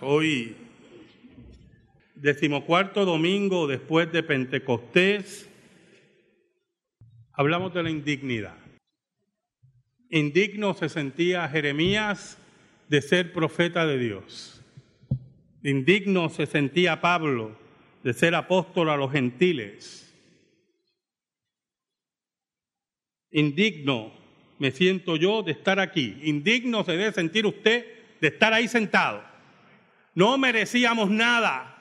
Hoy, decimocuarto domingo después de Pentecostés, hablamos de la indignidad. Indigno se sentía Jeremías de ser profeta de Dios. Indigno se sentía Pablo de ser apóstol a los gentiles. Indigno me siento yo de estar aquí. Indigno se debe sentir usted de estar ahí sentado. No merecíamos nada.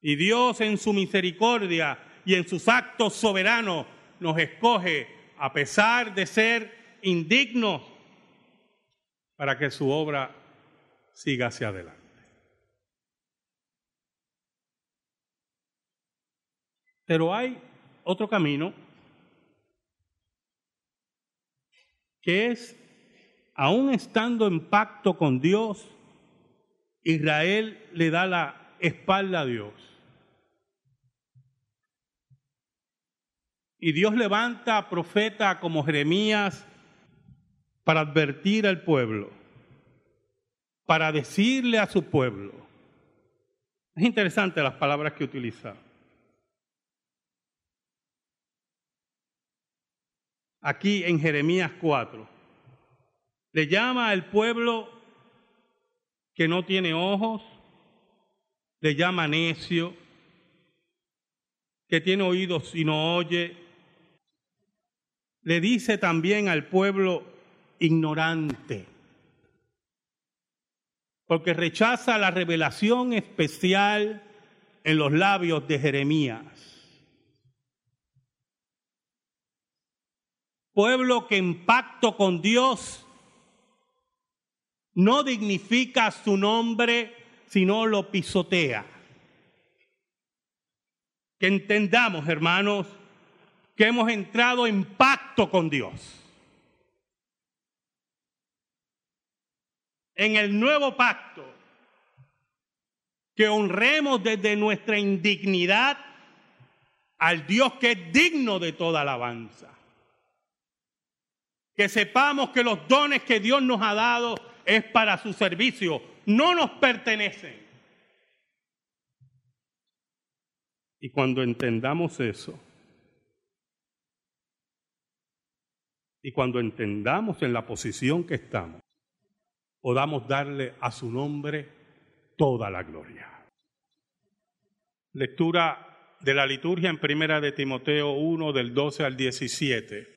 Y Dios en su misericordia y en sus actos soberanos nos escoge a pesar de ser indignos para que su obra siga hacia adelante. Pero hay otro camino que es, aún estando en pacto con Dios, Israel le da la espalda a Dios. Y Dios levanta a profeta como Jeremías para advertir al pueblo, para decirle a su pueblo. Es interesante las palabras que utiliza. Aquí en Jeremías 4. Le llama al pueblo que no tiene ojos, le llama necio, que tiene oídos y no oye. Le dice también al pueblo ignorante, porque rechaza la revelación especial en los labios de Jeremías. Pueblo que en pacto con Dios no dignifica su nombre, sino lo pisotea. Que entendamos, hermanos, que hemos entrado en pacto con Dios. En el nuevo pacto, que honremos desde nuestra indignidad al Dios que es digno de toda alabanza. Que sepamos que los dones que Dios nos ha dado es para su servicio, no nos pertenecen. Y cuando entendamos eso, y cuando entendamos en la posición que estamos, podamos darle a su nombre toda la gloria. Lectura de la liturgia en primera de Timoteo 1 del 12 al 17.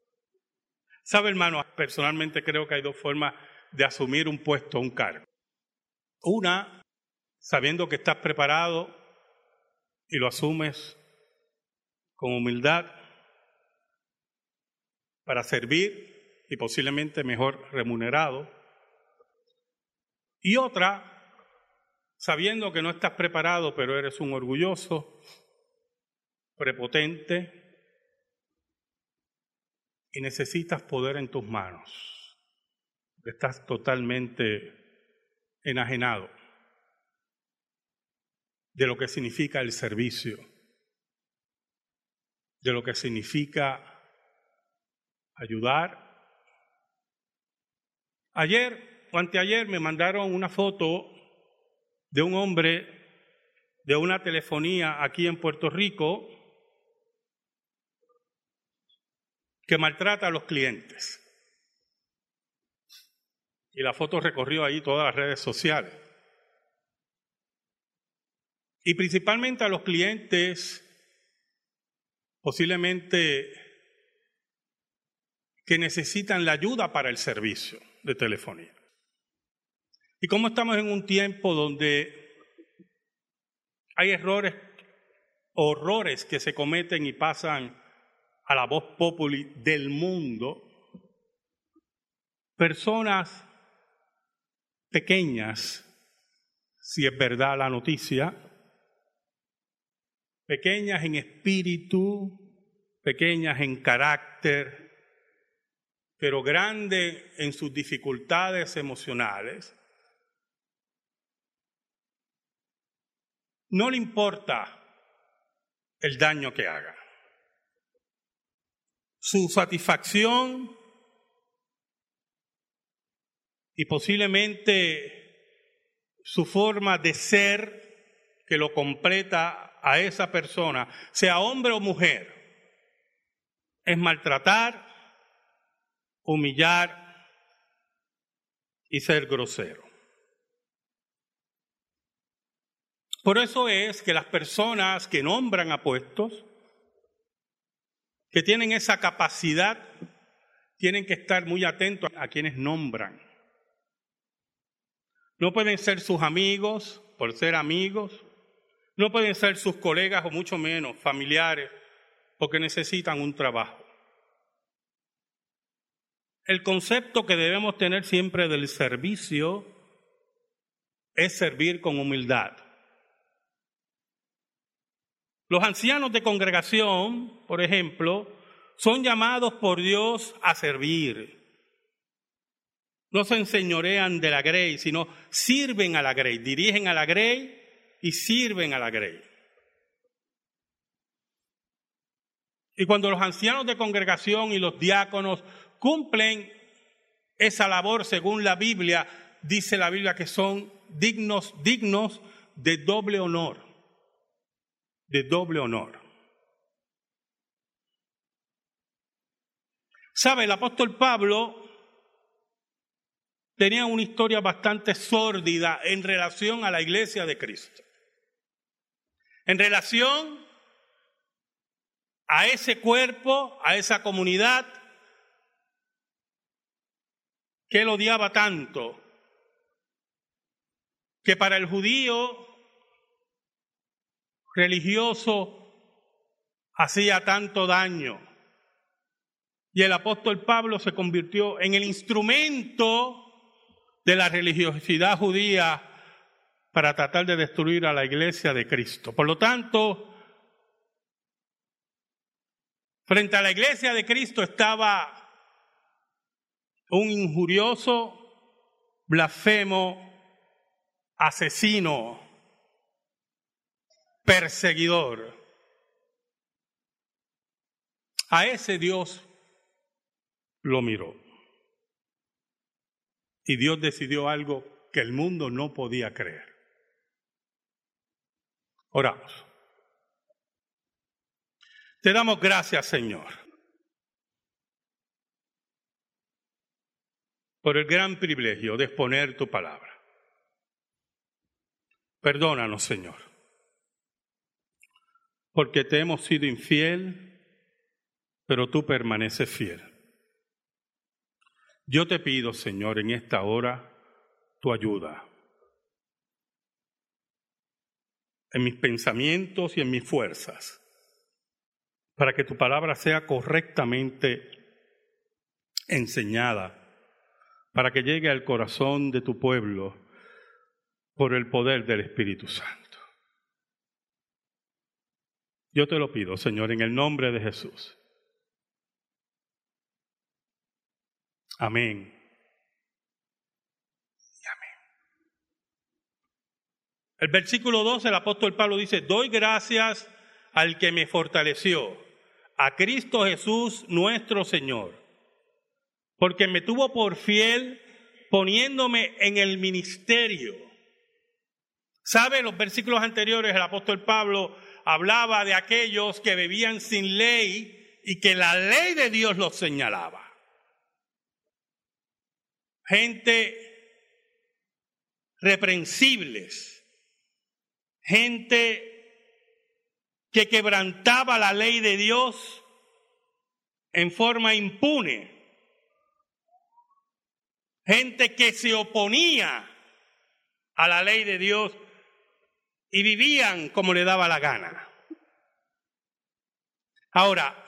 Sabe, hermano, personalmente creo que hay dos formas de asumir un puesto, un cargo. Una, sabiendo que estás preparado y lo asumes con humildad para servir y posiblemente mejor remunerado. Y otra, sabiendo que no estás preparado, pero eres un orgulloso, prepotente y necesitas poder en tus manos estás totalmente enajenado de lo que significa el servicio, de lo que significa ayudar. Ayer o anteayer me mandaron una foto de un hombre de una telefonía aquí en Puerto Rico que maltrata a los clientes. Y la foto recorrió ahí todas las redes sociales. Y principalmente a los clientes, posiblemente que necesitan la ayuda para el servicio de telefonía. Y como estamos en un tiempo donde hay errores, horrores que se cometen y pasan a la voz populi del mundo, personas pequeñas, si es verdad la noticia, pequeñas en espíritu, pequeñas en carácter, pero grandes en sus dificultades emocionales, no le importa el daño que haga. Su satisfacción y posiblemente su forma de ser que lo completa a esa persona, sea hombre o mujer, es maltratar, humillar y ser grosero. Por eso es que las personas que nombran a puestos, que tienen esa capacidad, tienen que estar muy atentos a quienes nombran. No pueden ser sus amigos por ser amigos, no pueden ser sus colegas o mucho menos familiares porque necesitan un trabajo. El concepto que debemos tener siempre del servicio es servir con humildad. Los ancianos de congregación, por ejemplo, son llamados por Dios a servir. No se enseñorean de la grey, sino sirven a la grey, dirigen a la grey y sirven a la grey. Y cuando los ancianos de congregación y los diáconos cumplen esa labor según la Biblia, dice la Biblia que son dignos, dignos de doble honor, de doble honor. ¿Sabe? El apóstol Pablo tenía una historia bastante sórdida en relación a la iglesia de Cristo. En relación a ese cuerpo, a esa comunidad que él odiaba tanto, que para el judío religioso hacía tanto daño. Y el apóstol Pablo se convirtió en el instrumento de la religiosidad judía para tratar de destruir a la iglesia de Cristo. Por lo tanto, frente a la iglesia de Cristo estaba un injurioso, blasfemo, asesino, perseguidor. A ese Dios lo miró. Y Dios decidió algo que el mundo no podía creer. Oramos. Te damos gracias, Señor, por el gran privilegio de exponer tu palabra. Perdónanos, Señor, porque te hemos sido infiel, pero tú permaneces fiel. Yo te pido, Señor, en esta hora tu ayuda en mis pensamientos y en mis fuerzas, para que tu palabra sea correctamente enseñada, para que llegue al corazón de tu pueblo por el poder del Espíritu Santo. Yo te lo pido, Señor, en el nombre de Jesús. Amén. Amén. El versículo 2, el apóstol Pablo dice, doy gracias al que me fortaleció, a Cristo Jesús nuestro Señor, porque me tuvo por fiel poniéndome en el ministerio. ¿Sabe? Los versículos anteriores el apóstol Pablo hablaba de aquellos que bebían sin ley y que la ley de Dios los señalaba gente reprensibles, gente que quebrantaba la ley de Dios en forma impune, gente que se oponía a la ley de Dios y vivían como le daba la gana. Ahora,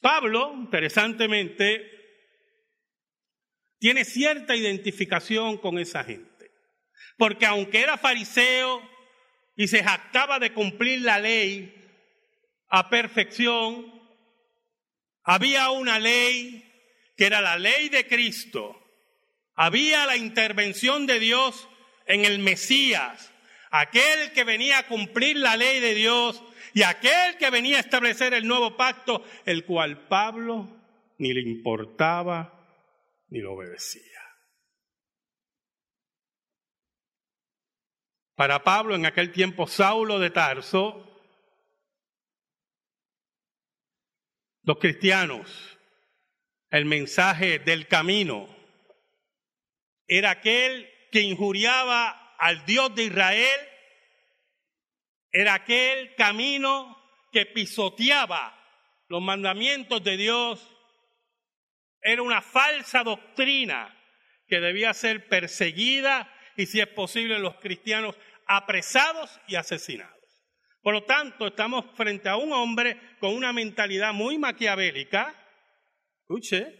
Pablo, interesantemente, tiene cierta identificación con esa gente. Porque aunque era fariseo y se jactaba de cumplir la ley a perfección, había una ley que era la ley de Cristo. Había la intervención de Dios en el Mesías, aquel que venía a cumplir la ley de Dios y aquel que venía a establecer el nuevo pacto, el cual Pablo ni le importaba ni lo obedecía. Para Pablo, en aquel tiempo, Saulo de Tarso, los cristianos, el mensaje del camino, era aquel que injuriaba al Dios de Israel, era aquel camino que pisoteaba los mandamientos de Dios, era una falsa doctrina que debía ser perseguida y si es posible los cristianos apresados y asesinados. Por lo tanto, estamos frente a un hombre con una mentalidad muy maquiavélica, escuche,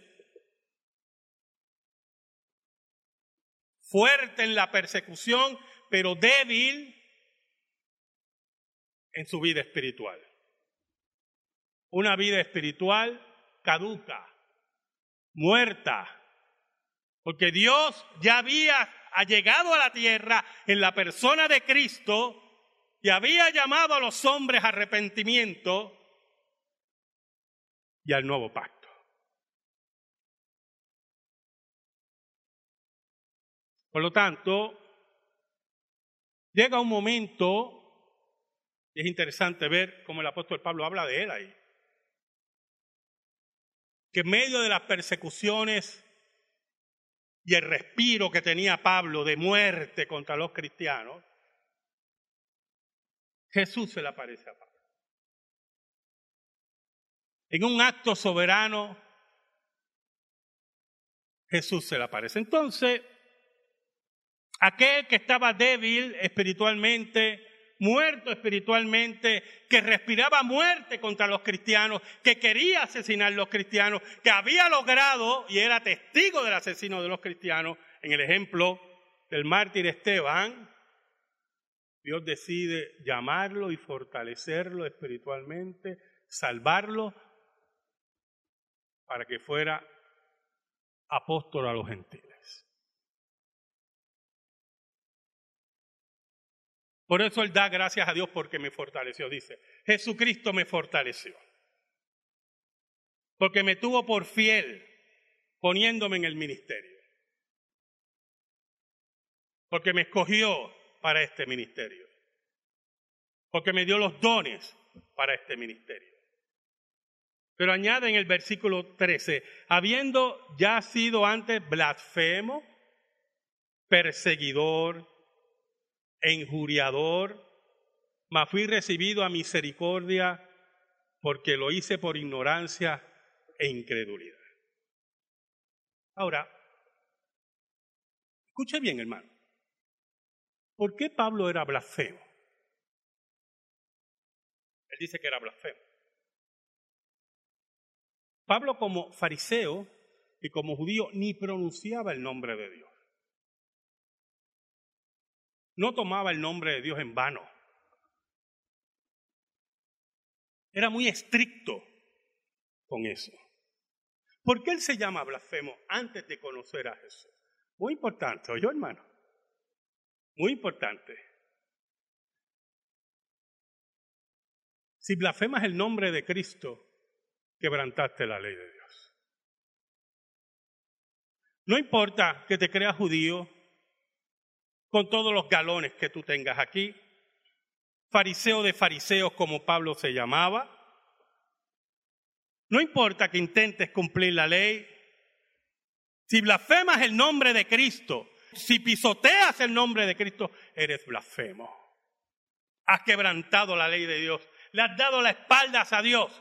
fuerte en la persecución, pero débil en su vida espiritual. Una vida espiritual caduca, muerta, porque Dios ya había llegado a la tierra en la persona de Cristo y había llamado a los hombres a arrepentimiento y al nuevo pacto. Por lo tanto, llega un momento, y es interesante ver cómo el apóstol Pablo habla de él ahí, que en medio de las persecuciones y el respiro que tenía Pablo de muerte contra los cristianos, Jesús se le aparece a Pablo. En un acto soberano, Jesús se le aparece. Entonces, aquel que estaba débil espiritualmente, muerto espiritualmente, que respiraba muerte contra los cristianos, que quería asesinar a los cristianos, que había logrado y era testigo del asesino de los cristianos, en el ejemplo del mártir Esteban, Dios decide llamarlo y fortalecerlo espiritualmente, salvarlo para que fuera apóstol a los gentiles. Por eso él da gracias a Dios porque me fortaleció, dice. Jesucristo me fortaleció. Porque me tuvo por fiel poniéndome en el ministerio. Porque me escogió para este ministerio. Porque me dio los dones para este ministerio. Pero añade en el versículo 13, habiendo ya sido antes blasfemo, perseguidor, injuriador, mas fui recibido a misericordia porque lo hice por ignorancia e incredulidad. Ahora, escuche bien, hermano. ¿Por qué Pablo era blasfemo? Él dice que era blasfemo. Pablo como fariseo y como judío ni pronunciaba el nombre de Dios. No tomaba el nombre de Dios en vano. Era muy estricto con eso. ¿Por qué él se llama blasfemo antes de conocer a Jesús? Muy importante, oye hermano. Muy importante. Si blasfemas el nombre de Cristo, quebrantaste la ley de Dios. No importa que te creas judío, con todos los galones que tú tengas aquí, fariseo de fariseos como Pablo se llamaba. No importa que intentes cumplir la ley, si blasfemas el nombre de Cristo, si pisoteas el nombre de Cristo, eres blasfemo. Has quebrantado la ley de Dios. Le has dado la espaldas a Dios.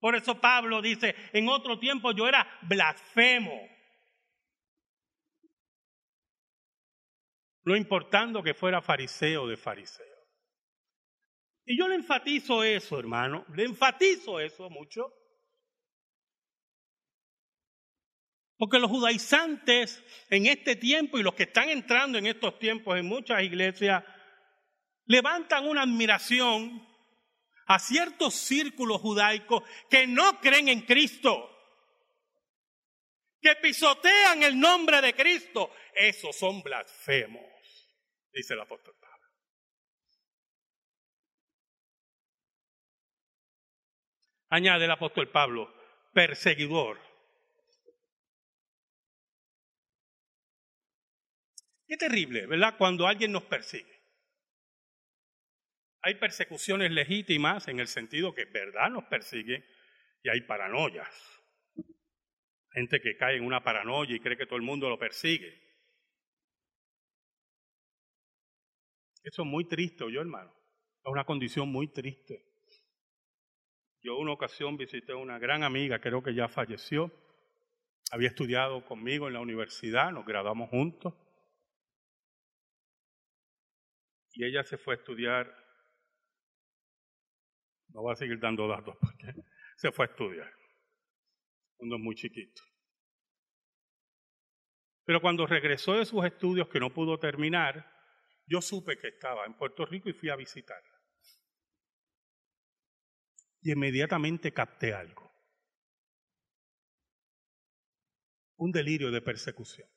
Por eso Pablo dice, en otro tiempo yo era blasfemo. No importando que fuera fariseo de fariseo. Y yo le enfatizo eso, hermano, le enfatizo eso mucho, Porque los judaizantes en este tiempo y los que están entrando en estos tiempos en muchas iglesias levantan una admiración a ciertos círculos judaicos que no creen en Cristo, que pisotean el nombre de Cristo. Esos son blasfemos, dice el apóstol Pablo. Añade el apóstol Pablo, perseguidor Qué terrible, ¿verdad? Cuando alguien nos persigue. Hay persecuciones legítimas en el sentido que verdad nos persigue y hay paranoias. Gente que cae en una paranoia y cree que todo el mundo lo persigue. Eso es muy triste, yo hermano. Es una condición muy triste. Yo una ocasión visité a una gran amiga, creo que ya falleció. Había estudiado conmigo en la universidad, nos graduamos juntos. Y ella se fue a estudiar, no voy a seguir dando datos porque se fue a estudiar. Uno es muy chiquito. Pero cuando regresó de sus estudios que no pudo terminar, yo supe que estaba en Puerto Rico y fui a visitarla. Y inmediatamente capté algo. Un delirio de persecución.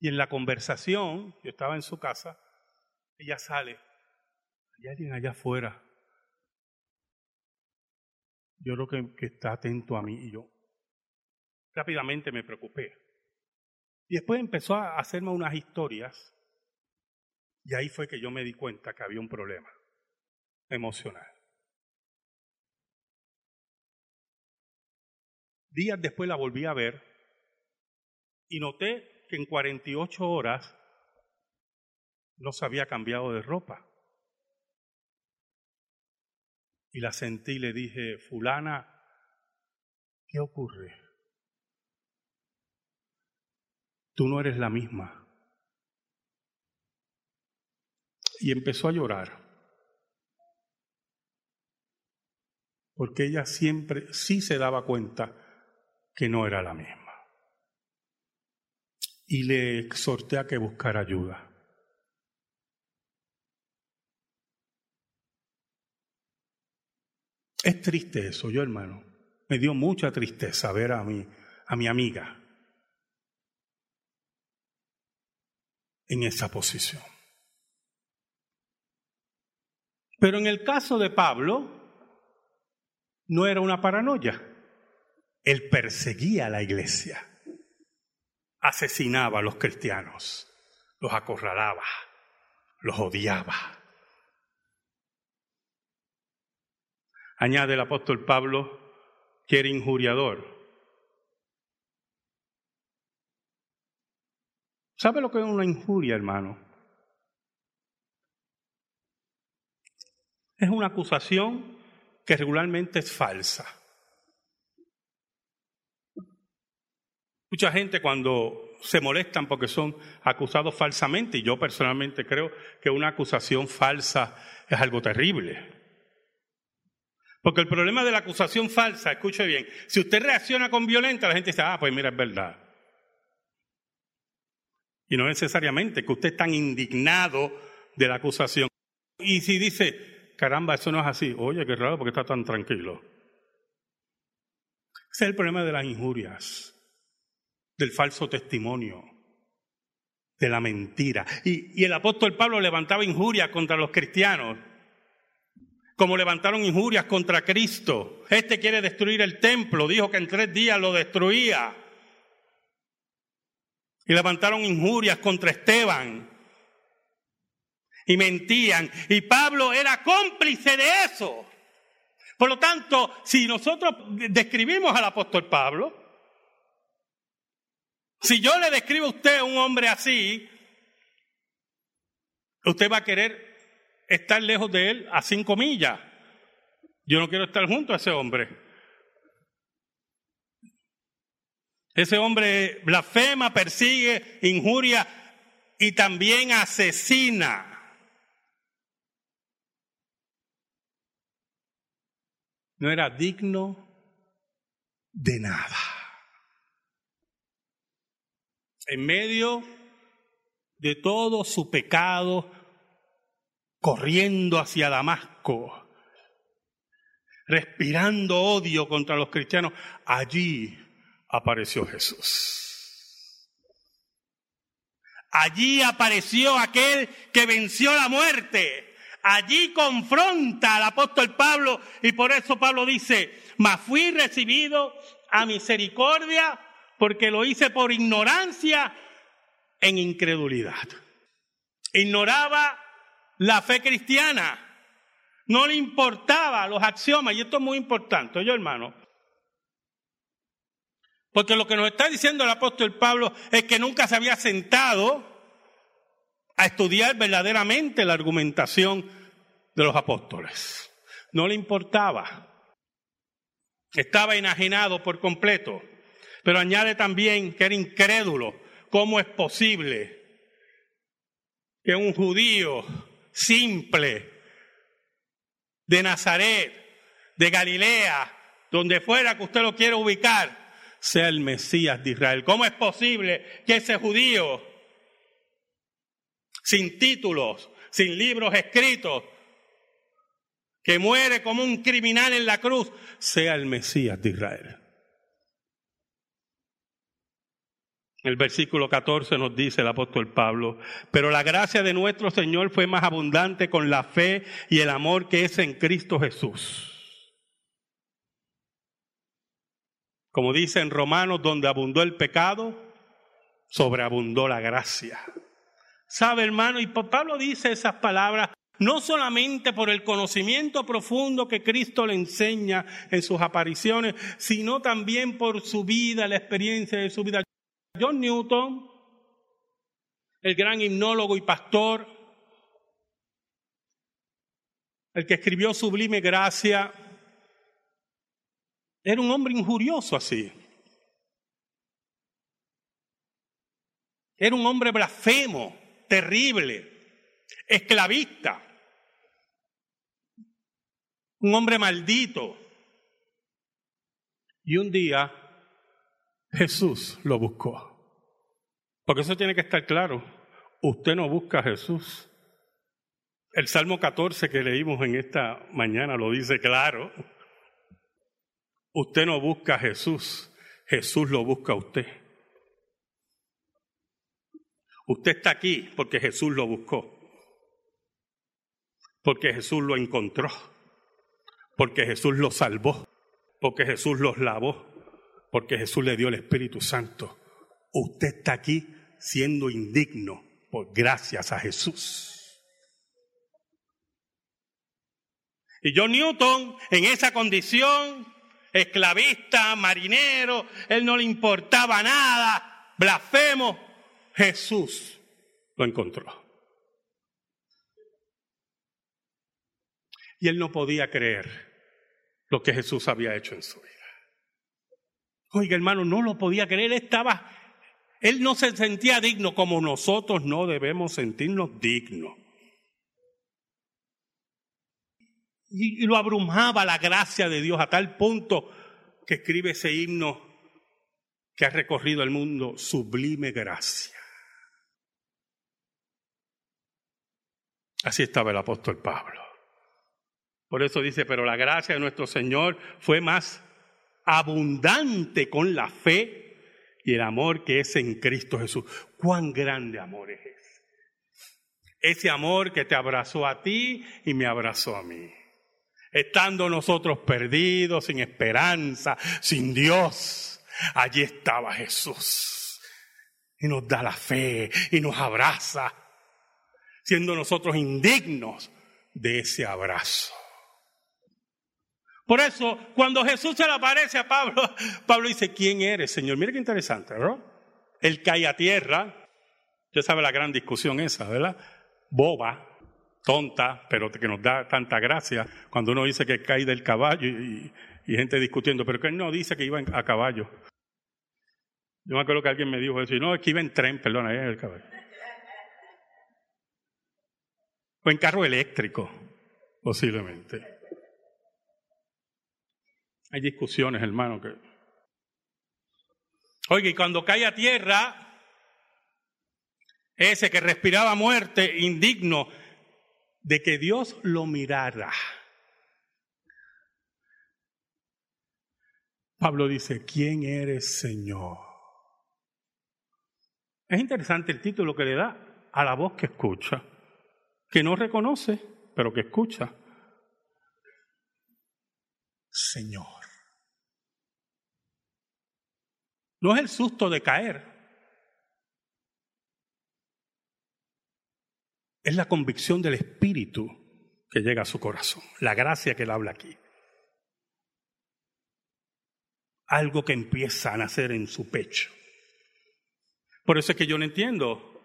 Y en la conversación, yo estaba en su casa, ella sale, hay alguien allá afuera. Yo creo que, que está atento a mí y yo rápidamente me preocupé. Y después empezó a hacerme unas historias y ahí fue que yo me di cuenta que había un problema emocional. Días después la volví a ver y noté que en 48 horas no se había cambiado de ropa. Y la sentí y le dije, fulana, ¿qué ocurre? Tú no eres la misma. Y empezó a llorar. Porque ella siempre sí se daba cuenta que no era la misma y le exhorté a que buscara ayuda. Es triste eso, yo hermano. Me dio mucha tristeza ver a mi, a mi amiga en esa posición. Pero en el caso de Pablo, no era una paranoia. Él perseguía a la iglesia asesinaba a los cristianos, los acorralaba, los odiaba. Añade el apóstol Pablo que era injuriador. ¿Sabe lo que es una injuria, hermano? Es una acusación que regularmente es falsa. Mucha gente cuando se molestan porque son acusados falsamente, y yo personalmente creo que una acusación falsa es algo terrible. Porque el problema de la acusación falsa, escuche bien, si usted reacciona con violencia, la gente dice, ah, pues mira, es verdad. Y no necesariamente que usted es tan indignado de la acusación. Y si dice, caramba, eso no es así, oye, qué raro, porque está tan tranquilo. Ese es el problema de las injurias del falso testimonio, de la mentira. Y, el apóstol Pablo levantaba injurias contra los cristianos, como levantaron injurias contra Cristo. Este quiere destruir el templo, dijo que en tres días lo destruía. Y levantaron injurias contra Esteban. Y mentían. Y Pablo era cómplice de eso. Por lo tanto, si nosotros describimos al apóstol Pablo, si yo le describo a usted un hombre así, usted va a querer estar lejos de él a cinco millas. Yo no quiero estar junto a ese hombre. Ese hombre blasfema, persigue, injuria y también asesina. No era digno de nada en medio de todo su pecado, corriendo hacia Damasco, respirando odio contra los cristianos, allí apareció Jesús. Allí apareció aquel que venció la muerte. Allí confronta al apóstol Pablo y por eso Pablo dice, mas fui recibido a misericordia porque lo hice por ignorancia en incredulidad. Ignoraba la fe cristiana. No le importaba los axiomas, y esto es muy importante, yo hermano. Porque lo que nos está diciendo el apóstol Pablo es que nunca se había sentado a estudiar verdaderamente la argumentación de los apóstoles. No le importaba. Estaba enajenado por completo. Pero añade también que era incrédulo. ¿Cómo es posible que un judío simple de Nazaret, de Galilea, donde fuera que usted lo quiera ubicar, sea el Mesías de Israel? ¿Cómo es posible que ese judío, sin títulos, sin libros escritos, que muere como un criminal en la cruz, sea el Mesías de Israel? El versículo 14 nos dice el apóstol Pablo, pero la gracia de nuestro Señor fue más abundante con la fe y el amor que es en Cristo Jesús. Como dice en Romanos, donde abundó el pecado, sobreabundó la gracia. ¿Sabe, hermano? Y Pablo dice esas palabras no solamente por el conocimiento profundo que Cristo le enseña en sus apariciones, sino también por su vida, la experiencia de su vida. John Newton, el gran himnólogo y pastor, el que escribió Sublime Gracia, era un hombre injurioso así. Era un hombre blasfemo, terrible, esclavista, un hombre maldito. Y un día Jesús lo buscó. Porque eso tiene que estar claro. Usted no busca a Jesús. El Salmo 14 que leímos en esta mañana lo dice claro. Usted no busca a Jesús, Jesús lo busca a usted. Usted está aquí porque Jesús lo buscó, porque Jesús lo encontró, porque Jesús lo salvó, porque Jesús los lavó, porque Jesús le dio el Espíritu Santo. Usted está aquí siendo indigno por gracias a Jesús. Y John Newton, en esa condición, esclavista, marinero, él no le importaba nada, blasfemo, Jesús lo encontró. Y él no podía creer lo que Jesús había hecho en su vida. Oiga, hermano, no lo podía creer, estaba, él no se sentía digno como nosotros no debemos sentirnos dignos. Y, lo abrumaba la gracia de Dios a tal punto que escribe ese himno que ha recorrido el mundo, sublime gracia. Así estaba el apóstol Pablo. Por eso dice, pero la gracia de nuestro Señor fue más abundante con la fe y el amor que es en Cristo Jesús. Cuán grande amor es ese. Ese amor que te abrazó a ti y me abrazó a mí. Estando nosotros perdidos, sin esperanza, sin Dios, allí estaba Jesús. Y nos da la fe y nos abraza, siendo nosotros indignos de ese abrazo. Por eso, cuando Jesús se le aparece a Pablo, Pablo dice, ¿quién eres, Señor? Mira qué interesante, ¿verdad? Él cae a tierra. Ya sabe la gran discusión esa, ¿verdad? Boba, tonta, pero que nos da tanta gracia cuando uno dice que cae del caballo y, gente discutiendo, pero que él no dice que iba a caballo. Yo me acuerdo que alguien me dijo eso, y no, es que iba en tren, perdona, en el caballo. O en carro eléctrico, posiblemente. Hay discusiones, hermano, que... Oye, y cuando cae a tierra, ese que respiraba muerte, indigno de que Dios lo mirara. Pablo dice, ¿quién eres, Señor? Es interesante el título que le da a la voz que escucha, que no reconoce, pero que escucha. Señor. No es el susto de caer. Es la convicción del Espíritu que llega a su corazón, la gracia que él habla aquí. Algo que empieza a nacer en su pecho. Por eso es que yo no entiendo.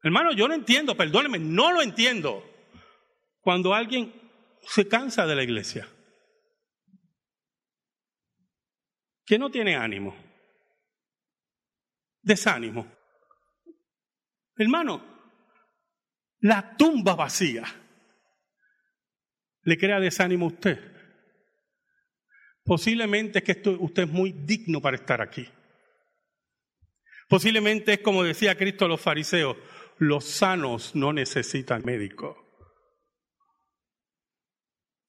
Hermano, yo no entiendo, perdóneme, no lo entiendo. Cuando alguien se cansa de la iglesia. Que no tiene ánimo. Desánimo. Hermano, la tumba vacía le crea desánimo a usted. Posiblemente es que usted es muy digno para estar aquí. Posiblemente es como decía Cristo a los fariseos, los sanos no necesitan médico.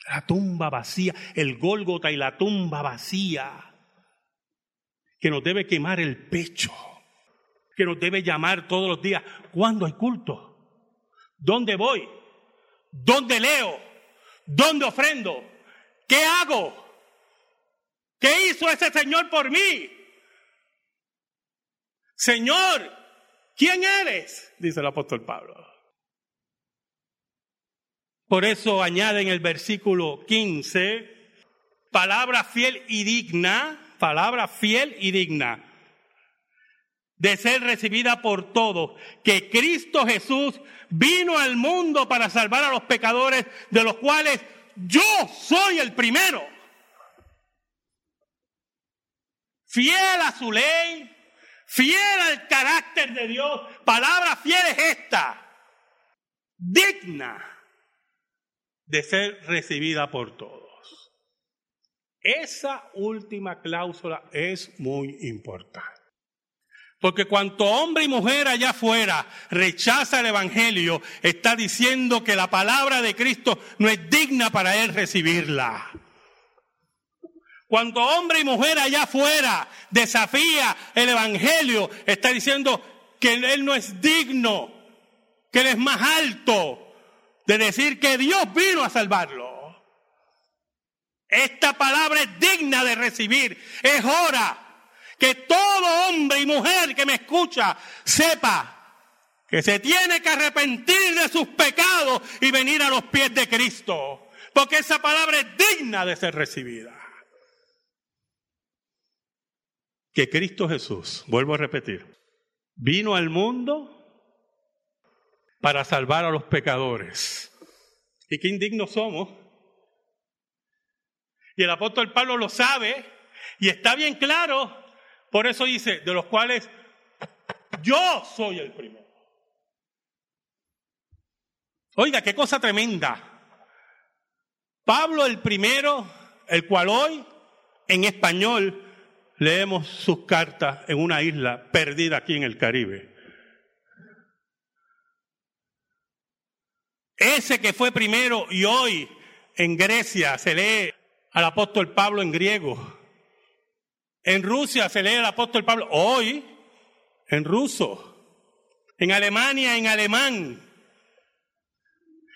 La tumba vacía, el Gólgota y la tumba vacía, que nos debe quemar el pecho, que nos debe llamar todos los días, ¿cuándo hay culto? ¿Dónde voy? ¿Dónde leo? ¿Dónde ofrendo? ¿Qué hago? ¿Qué hizo ese Señor por mí? Señor, ¿quién eres? Dice el apóstol Pablo. Por eso añade en el versículo 15, palabra fiel y digna, palabra fiel y digna, de ser recibida por todos, que Cristo Jesús vino al mundo para salvar a los pecadores, de los cuales yo soy el primero. fiel a su ley, fiel al carácter de Dios. Palabra fiel es esta, digna de ser recibida por todos. Esa última cláusula es muy importante. Porque cuanto hombre y mujer allá afuera rechaza el Evangelio, está diciendo que la palabra de Cristo no es digna para él recibirla. Cuando hombre y mujer allá afuera desafía el Evangelio, está diciendo que Él no es digno, que Él es más alto de decir que Dios vino a salvarlo. Esta palabra es digna de recibir. Es hora que todo hombre y mujer que me escucha sepa que se tiene que arrepentir de sus pecados y venir a los pies de Cristo. Porque esa palabra es digna de ser recibida. que Cristo Jesús, vuelvo a repetir, vino al mundo para salvar a los pecadores. Y qué indignos somos. Y el apóstol Pablo lo sabe y está bien claro. Por eso dice, de los cuales yo soy el primero. Oiga, qué cosa tremenda. Pablo el primero, el cual hoy en español leemos sus cartas en una isla perdida aquí en el Caribe. Ese que fue primero y hoy en Grecia se lee al apóstol Pablo en griego. En Rusia se lee al apóstol Pablo hoy en ruso. En Alemania en alemán.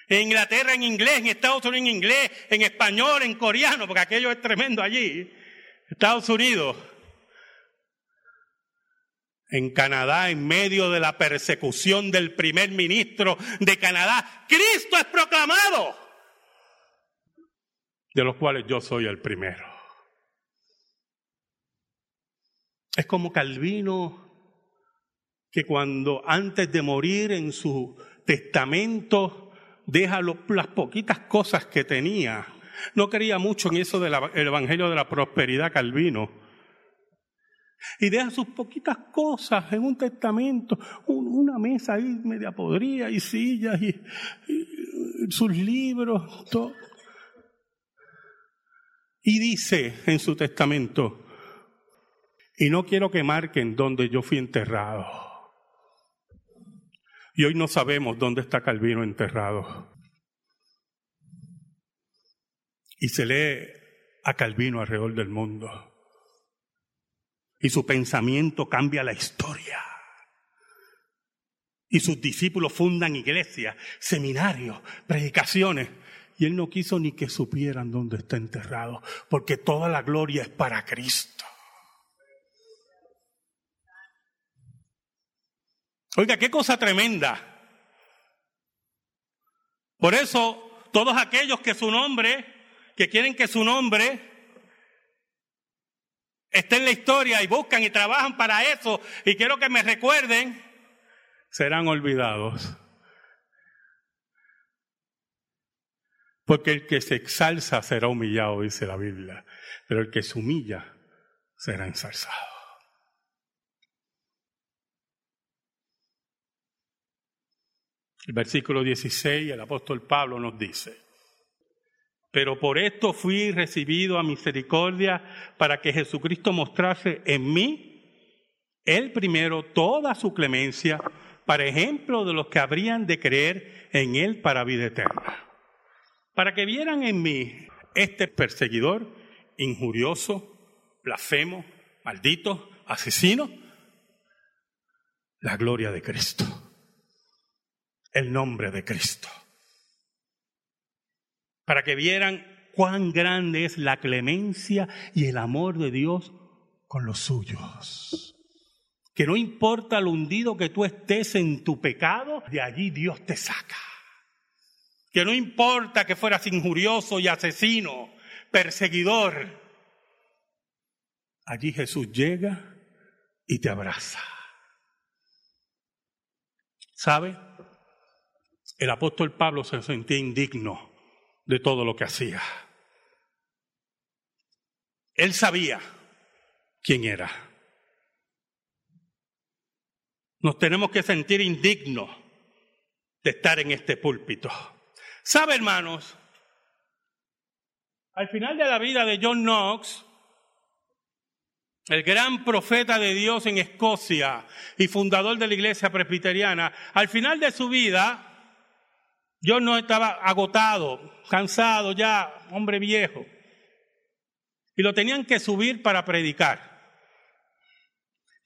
En Inglaterra en inglés, en Estados Unidos en inglés, en español, en coreano, porque aquello es tremendo allí. Estados Unidos en Canadá en medio de la persecución del primer ministro de Canadá. Cristo es proclamado, de los cuales yo soy el primero. Es como Calvino, que cuando antes de morir en su testamento deja las poquitas cosas que tenía. No quería mucho en eso del Evangelio de la Prosperidad Calvino y deja sus poquitas cosas en un testamento, una mesa ahí media podrida y sillas y, sus libros. Y dice en su testamento, y no quiero que marquen donde yo fui enterrado. Y hoy no sabemos dónde está Calvino enterrado. Y se lee a Calvino alrededor del mundo y su pensamiento cambia la historia. Y sus discípulos fundan iglesias, seminarios, predicaciones. Y él no quiso ni que supieran dónde está enterrado, porque toda la gloria es para Cristo. Oiga, qué cosa tremenda. Por eso, todos aquellos que su nombre, que quieren que su nombre esté en la historia y buscan y trabajan para eso, y quiero que me recuerden, serán olvidados. Porque el que se exalza será humillado, dice la Biblia, pero el que se humilla será ensalzado. El versículo 16, el apóstol Pablo nos dice, pero por esto fui recibido a misericordia para que Jesucristo mostrase en mí, él primero, toda su clemencia, para ejemplo de los que habrían de creer en él para vida eterna. Para que vieran en mí este perseguidor, injurioso, blasfemo, maldito, asesino, la gloria de Cristo el nombre de Cristo. Para que vieran cuán grande es la clemencia y el amor de Dios con los suyos. Que no importa lo hundido que tú estés en tu pecado, de allí Dios te saca. Que no importa que fueras injurioso y asesino, perseguidor, allí Jesús llega y te abraza. ¿Sabe? El apóstol Pablo se sentía indigno de todo lo que hacía. Él sabía quién era. Nos tenemos que sentir indignos de estar en este púlpito. ¿Sabe, hermanos? Al final de la vida de John Knox, el gran profeta de Dios en Escocia y fundador de la iglesia presbiteriana, al final de su vida, yo no estaba agotado, cansado ya, hombre viejo. Y lo tenían que subir para predicar.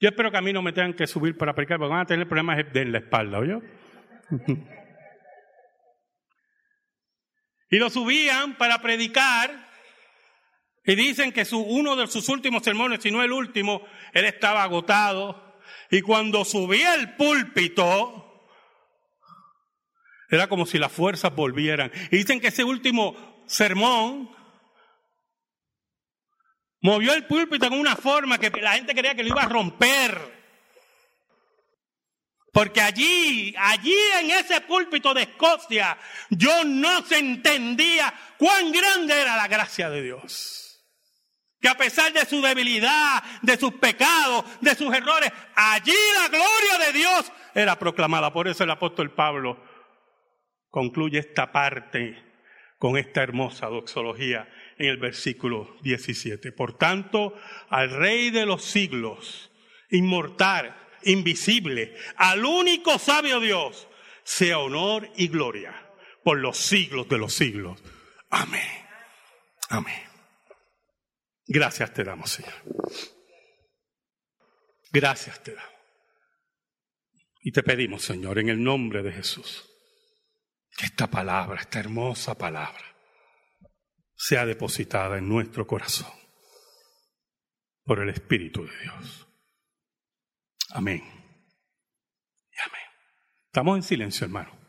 Yo espero que a mí no me tengan que subir para predicar, porque van a tener problemas en la espalda, ¿oyó? y lo subían para predicar. Y dicen que su, uno de sus últimos sermones, si no el último, él estaba agotado. Y cuando subía el púlpito, era como si las fuerzas volvieran. Y dicen que ese último sermón movió el púlpito en una forma que la gente creía que lo iba a romper. Porque allí, allí en ese púlpito de Escocia, yo no se entendía cuán grande era la gracia de Dios. Que a pesar de su debilidad, de sus pecados, de sus errores, allí la gloria de Dios era proclamada. Por eso el apóstol Pablo concluye esta parte con esta hermosa doxología en el versículo 17. Por tanto, al Rey de los siglos, inmortal, invisible, al único sabio Dios, sea honor y gloria por los siglos de los siglos. Amén. Amén. Gracias te damos, Señor. Gracias te damos. Y te pedimos, Señor, en el nombre de Jesús que esta palabra, esta hermosa palabra, sea depositada en nuestro corazón por el Espíritu de Dios. Amén. Y amén. Estamos en silencio, hermano.